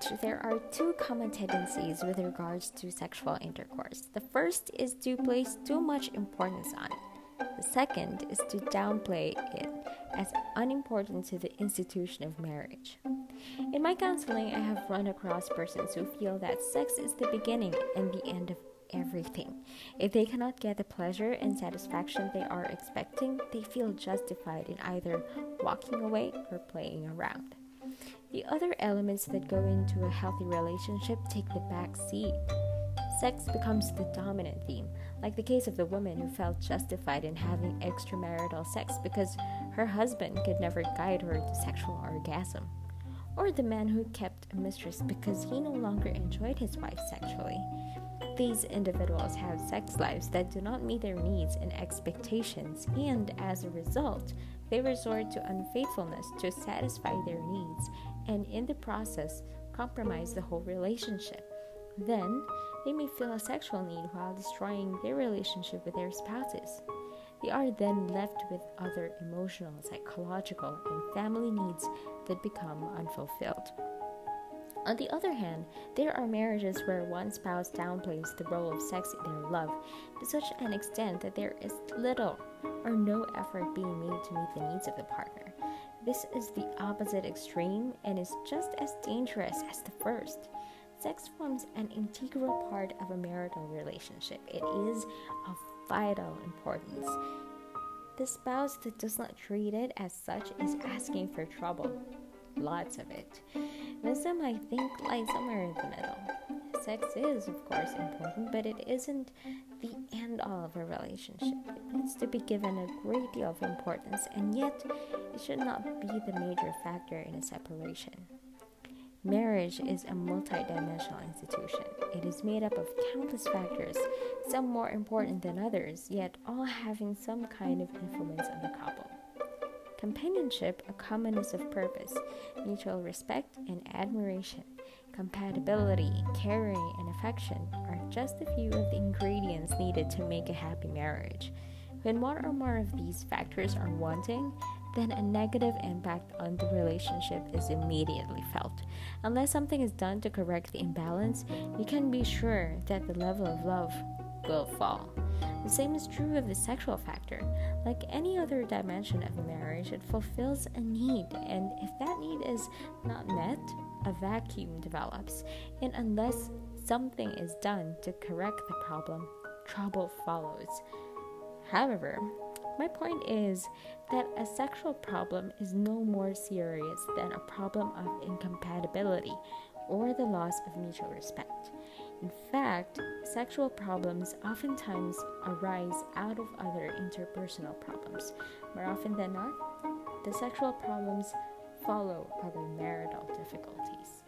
marriage, there are two common tendencies with regards to sexual intercourse. The first is to place too much importance on it. The second is to downplay it as unimportant to the institution of marriage. In my counseling, I have run across persons who feel that sex is the beginning and the end of everything. If they cannot get the pleasure and satisfaction they are expecting, they feel justified in either walking away or playing around. The other elements that go into a healthy relationship take the back seat. Sex becomes the dominant theme, like the case of the woman who felt justified in having extramarital sex because her husband could never guide her to sexual orgasm. Or the man who kept a mistress because he no longer enjoyed his wife sexually. These individuals have sex lives that do not meet their needs and expectations, and as a result, they resort to unfaithfulness to satisfy their needs, and in the process, compromise the whole relationship. Then, they may feel a sexual need while destroying their relationship with their spouses. They are then left with other emotional, psychological, and family needs that become unfulfilled. On the other hand, there are marriages where one spouse downplays the role of sex in their love to such an extent that there is little or no effort being made to meet the needs of the partner. This is the opposite extreme and is just as dangerous as the first. Sex forms an integral part of a marital relationship. It is of vital importance. The spouse that does not treat it as such is asking for trouble lots of it. Wisdom, I think, lies somewhere in the middle. Sex is, of course, important, but it isn't the end all of a relationship. It needs to be given a great deal of importance, and yet it should not be the major factor in a separation. Marriage is a multidimensional institution. It is made up of countless factors, some more important than others, yet all having some kind of influence on the couple. Companionship, a commonness of purpose, mutual respect and admiration, compatibility, caring, and affection are just a few of the ingredients needed to make a happy marriage. When one or more of these factors are wanting, then a negative impact on the relationship is immediately felt. Unless something is done to correct the imbalance, you can be sure that the level of love will fall. The same is true of the sexual factor. Like any other dimension of marriage, it fulfills a need, and if that need is not met, a vacuum develops. And unless something is done to correct the problem, trouble follows. However, my point is that a sexual problem is no more serious than a problem of incompatibility or the loss of mutual respect. In fact, sexual problems oftentimes arise out of other interpersonal problems. More often than not, the sexual problems follow other marital difficulties.